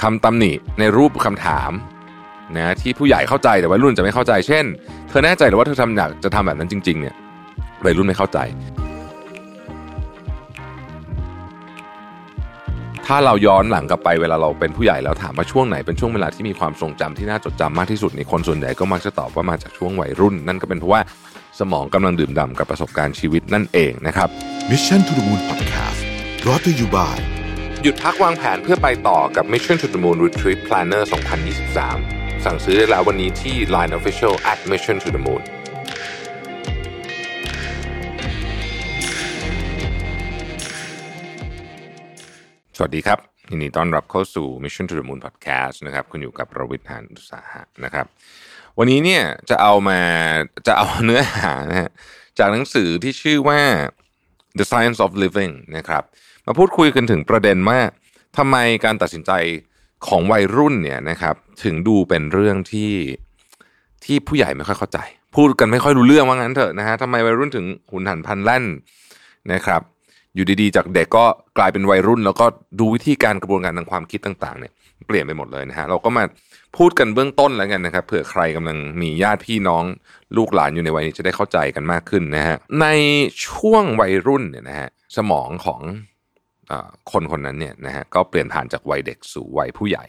คำตำหนิในรูปคำถามนะที่ผู้ใหญ่เข้าใจแต่วัยรุ่นจะไม่เข้าใจ เช่น เธอแน่ใจหรือว่าเธอทำอยากจะทำแบบนั้นจริง ๆ เนี่ยวัยรุ่นไม่เข้าใจ ถ้าเราย้อนหลังกลับไปเวลาเราเป็นผู้ใหญ่แล้วถามว่าช่วงไหนเป็นช่วงเวลาที่มีความทรงจำที่น่าจดจำมากที่สุดในคนส่วนใหญ่ก็มักจะตอบว่ามาจากช่วงวัยรุ่น นั่นก็เป็นเพราะว่าสมองกำลังดื่มด่ำกับประสบการณ์ชีวิตนั่นเองนะครับ Mission to the Moon Podcast brought to you by หยุดพักวางแผนเพื่อไปต่อกับ Mission to the Moon Retreat Planner 2023 สั่งซื้อได้แล้ววันนี้ที่ Line Official at Mission to the Moon สวัสดีครับยินดีต้อนรับเข้าสู่ Mission to the Moon Podcast นะครับ คุณอยู่กับประวิทยหานอุตสาหะนะครับ วันนี้เนี่ยจะเอามาจะเอาเนื้อหานะฮะจากหนังสือที่ชื่อว่า The Science of Living นะครับมาพูดคุยกันถึงประเด็นว่าทำไมการตัดสินใจของวัยรุ่นเนี่ยนะครับถึงดูเป็นเรื่องที่ที่ผู้ใหญ่ไม่ค่อยเข้าใจ พูดกันไม่ค่อยรู้เรื่องว่างั้นเถอะนะฮะทำไมวัยรุ่นถึงหุนหันพันแล่นนะครับ อยู่ดีๆ จากเด็กก็กลายเป็นวัยรุ่น แล้วก็ดูวิธีการกระบวนการทางความคิดต่าง ๆ เนี่ย เปลี่ยนไปหมดเลยนะฮะเราก็มาพูดกันเบื้องต้นแล้วกันนะครับเผื่อใครกำลังมีญาติพี่น้องลูกหลานอยู่ในวัยนี้จะได้เข้าใจกันมากขึ้นนะฮะในช่วงวัยรุ่นเนี่ยนะฮะสมองของอคนคนนั้นเนี่ยนะฮะก็เปลี่ยนผ่านจากวัยเด็กสู่วัยผู้ใหญ่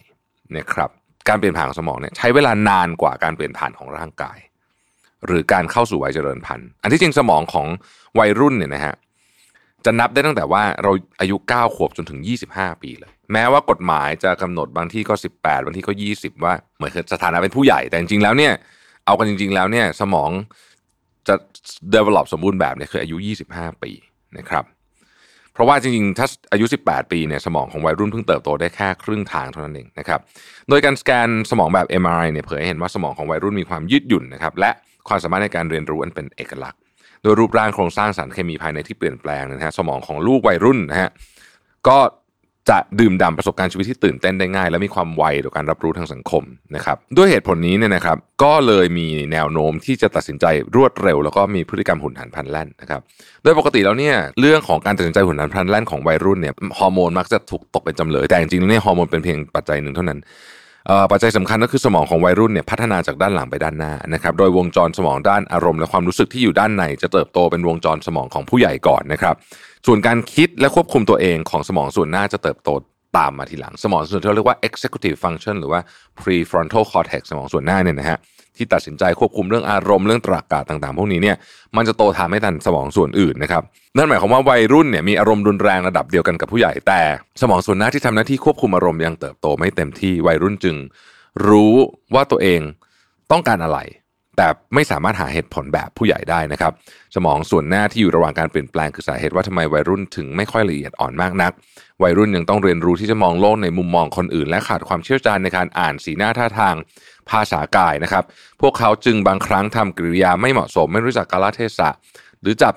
นะครับการเปลี่ยนผ่านของสมองเนี่ยใช้เวลานานกว่าการเปลี่ยนผ่านของร่างกาย หรือการเข้าสู่วัยเจริญพันธุ์ อันที่จริงสมองของวัยรุ่นเนี่ยนะฮะ จะนับได้ตั้งแต่ว่าเราอายุ 9 ขวบจนถึง 25 ปีเลย แม้ว่ากฎหมายจะกำหนดบางที่ก็ 18 บางที่ก็ 20 ว่าเหมือนสถานะเป็นผู้ใหญ่แต่จริงๆแล้วเนี่ย เอากันจริง ๆ แล้วเนี่ยสมองจะ develop สมบูรณ์แบบเนี่ยคืออายุ 25 ปีนะครับ เพราะว่าจริงๆ ถ้าอายุ 18 ปีเนี่ยสมองของวัยรุ่นเพิ่งเติบโตได้แค่ครึ่งทางเท่านั้นเองนะครับ โดยการสแกนสมองแบบ MRI เนี่ยเผยให้เห็นว่าสมองของวัยรุ่นมีความยืดหยุ่นนะครับและความสามารถในการเรียนรู้อันเป็นเอกลักษณ์ โดยรูปร่างโครงสร้างสารเคมีภายในที่เปลี่ยนแปลงนะฮะสมองของลูกวัยรุ่นนะฮะก็จะดื่มด่ำประสบการณ์ชีวิตที่ตื่นเต้นได้ง่าย และมีความไวต่อการรับรู้ทางสังคมนะครับด้วยเหตุผลนี้เนี่ยนะครับ ก็เลยมีแนวโน้มที่จะตัดสินใจรวดเร็ว แล้วก็มีพฤติกรรมหุนหันพลันแล่นนะครับโดยปกติแล้วเนี่ยเรื่องของการตัดสินใจหุนหันพลันแล่นของวัยรุ่นเนี่ยฮอร์โมนมักจะถูกตกเป็นจำเลย แต่จริงๆเนี่ยฮอร์โมนเป็นเพียงปัจจัยหนึ่งเท่านั้น ปัจจัยสำคัญก็คือสมองของวัยรุ่นเนี่ยพัฒนาจากด้านหลังไปด้านหน้านะครับ โดยวงจรสมองด้านอารมณ์และความรู้สึกที่อยู่ด้านในจะเติบโตเป็นวงจรสมองของผู้ใหญ่ก่อนนะครับ ส่วนการคิดและควบคุมตัวเองของสมองส่วนหน้าจะเติบโตตามมาทีหลัง สมองส่วนที่เราเรียกว่า executive function หรือว่า prefrontal cortex สมองส่วนหน้าเนี่ยนะฮะ ที่ตัดสินใจควบคุมเรื่องอารมณ์เรื่องตรรกะต่างๆ พวกนี้เนี่ยมันจะโตทานไม่ทันสมองส่วนอื่นนะครับนั่นหมายความว่าวัยรุ่นเนี่ยมีอารมณ์รุนแรงระดับเดียวกันกับผู้ใหญ่แต่ สมองส่วนหน้าที่ทำหน้าที่ควบคุมอารมณ์ยังเติบโตไม่เต็มที่วัยรุ่นจึง รู้ว่าตัวเองต้องการอะไร แต่ไม่สามารถหาเหตุผลแบบผู้ใหญ่ได้นะครับ สมองส่วนหน้าที่อยู่ระหว่างการเปลี่ยนแปลงคือสาเหตุว่าทำไมวัยรุ่นถึงไม่ค่อยละเอียดอ่อนมากนัก วัยรุ่นยังต้องเรียนรู้ที่จะมองโลกในมุมมองคนอื่น และขาดความเชี่ยวชาญในการอ่านสีหน้าท่าทางภาษากายนะครับ พวกเขาจึงบางครั้งทำกริยาไม่เหมาะสม ไม่รู้จักกาลเทศะ หรือจับ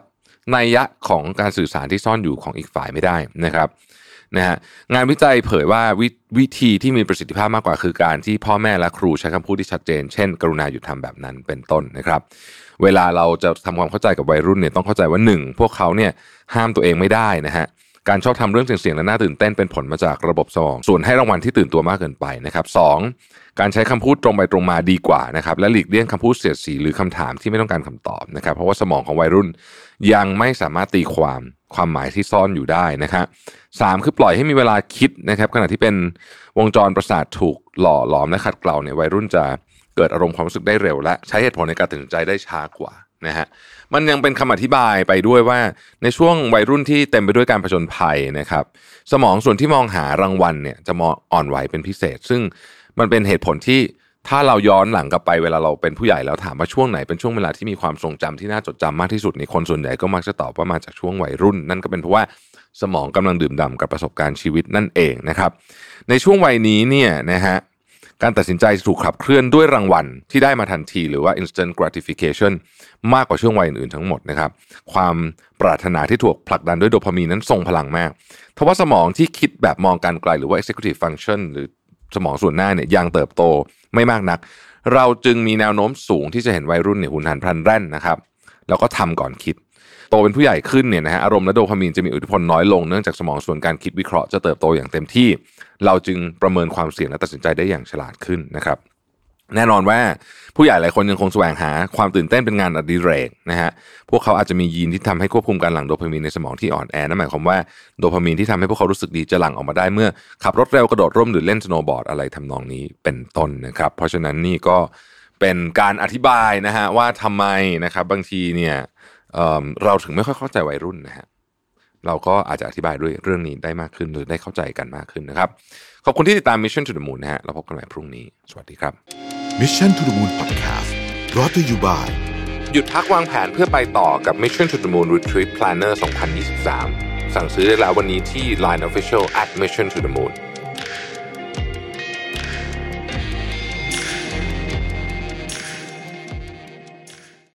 นัยยะของการสื่อสารที่ซ่อนอยู่ของอีกฝ่ายไม่ได้นะครับ นะฮะงานวิจัยเผยว่าวิวิธีที่มีประสิทธิภาพมากกว่าคือการที่พ่อแม่และครูใช้คำพูดที่ชัดเจน เช่น กรุณาหยุดทำแบบนั้นเป็นต้นนะครับ เวลาเราจะทำความเข้าใจกับวัยรุ่นเนี่ยต้องเข้าใจว่าหนึ่งพวกเขาเนี่ยห้ามตัวเองไม่ได้นะฮะการชอบทำเรื่องเสี่ยงๆและน่าตื่นเต้นเป็นผลมาจากระบบสมองส่วนให้รางวัลที่ตื่นตัวมากเกินไปนะครับสองการใช้คำพูดตรงไปตรงมาดีกว่านะครับและหลีกเลี่ยงคำพูดเสียดสีหรือคำถามที่ไม่ต้องการคำตอบนะครับ เพราะว่าสมองของวัยรุ่นยังไม่สามารถตีความ ความหมายที่ซ่อนอยู่ได้นะครับสามคือปล่อยให้มีเวลาคิดนะครับ ขณะที่เป็นวงจรประสาทถูกหล่อหลอมและขัดเกลาเนี่ยวัยรุ่นจะเกิดอารมณ์ความรู้สึกได้เร็ว และใช้เหตุผลในการตัดสินใจได้ช้ากว่านะฮะมันยังเป็นคำอธิบายไปด้วยว่าในช่วงวัยรุ่นที่เต็มไปด้วยการผจญภัยนะครับ สมองส่วนที่มองหารางวัลเนี่ยจะมองอ่อนไหวเป็นพิเศษ ซึ่งมันเป็นเหตุผลที่ ถ้าเราย้อนหลังกลับไปเวลาเราเป็นผู้ใหญ่แล้วถามว่าช่วงไหนเป็นช่วงเวลาที่มีความทรงจำที่น่าจดจำมากที่สุดในคนส่วนใหญ่ก็มักจะตอบว่ามาจากช่วงวัยรุ่น นั่นก็เป็นเพราะว่าสมองกำลังดื่มด่ำกับประสบการณ์ชีวิตนั่นเองนะครับ ในช่วงวัยนี้เนี่ยนะฮะการตัดสินใจถูกขับเคลื่อนด้วยรางวัลที่ได้มาทันทีหรือว่า instant gratification มากกว่าช่วงวัยอื่นๆทั้งหมดนะครับ ความปรารถนาที่ถูกผลักดันด้วยโดพามีนนั้นทรงพลังมาก ทว่าสมองที่คิดแบบมองการไกลหรือว่า executive function หรือ สมองส่วนหน้าเนี่ยยังเติบโตไม่มากนัก เราจึงมีแนวโน้มสูงที่จะเห็นวัยรุ่นเนี่ยหุนหันพลันแร่นนะครับแล้วก็ทำก่อนคิด โตเป็นผู้ใหญ่ขึ้นเนี่ยนะฮะอารมณ์และโดพามีนจะมีอิทธิพลน้อยลงเนื่องจากสมองส่วนการคิดวิเคราะห์จะเติบโตอย่างเต็มที่ เราจึงประเมินความเสี่ยงและตัดสินใจได้อย่างฉลาดขึ้นนะครับ แน่นอนว่าผู้ใหญ่หลายคนยังคงแสวงหาความตื่นเต้นเป็นงานอดิเรกนะฮะ พวกเขาอาจจะมียีนที่ทำให้ควบคุมการหลั่งโดพามีนในสมองที่อ่อนแอ นั่นหมายความว่าโดพามีนที่ทำให้พวกเขารู้สึกดีจะหลั่งออกมาได้เมื่อขับรถเร็วกระโดดร่มหรือเล่นสโนว์บอร์ดอะไรทำนองนี้เป็นต้นนะครับ เพราะฉะนั้นนี่ก็เป็นการอธิบายนะฮะว่าทำไมนะครับบางทีเนี่ยเเราถึงไม่ค่อยเข้าใจวัยรุ่นนะฮะเราก็อาจจะอธิบายด้วยเรื่องนี้ได้มากขึ้นหรือได้เข้าใจกันมากขึ้นนะครับ ขอบคุณที่ติดตาม Mission to the Moon นะฮะเราพบกันใหม่พรุ่งนี้ สวัสดีครับ Mission to the Moon Podcast รอตัวอยู่บ่ายหยุดพักวางแผนเพื่อไปต่อกับ Mission to the Moon Retreat Planner 2023 สั่งซื้อได้แล้ววันนี้ที่ Line Official at Mission to the Moon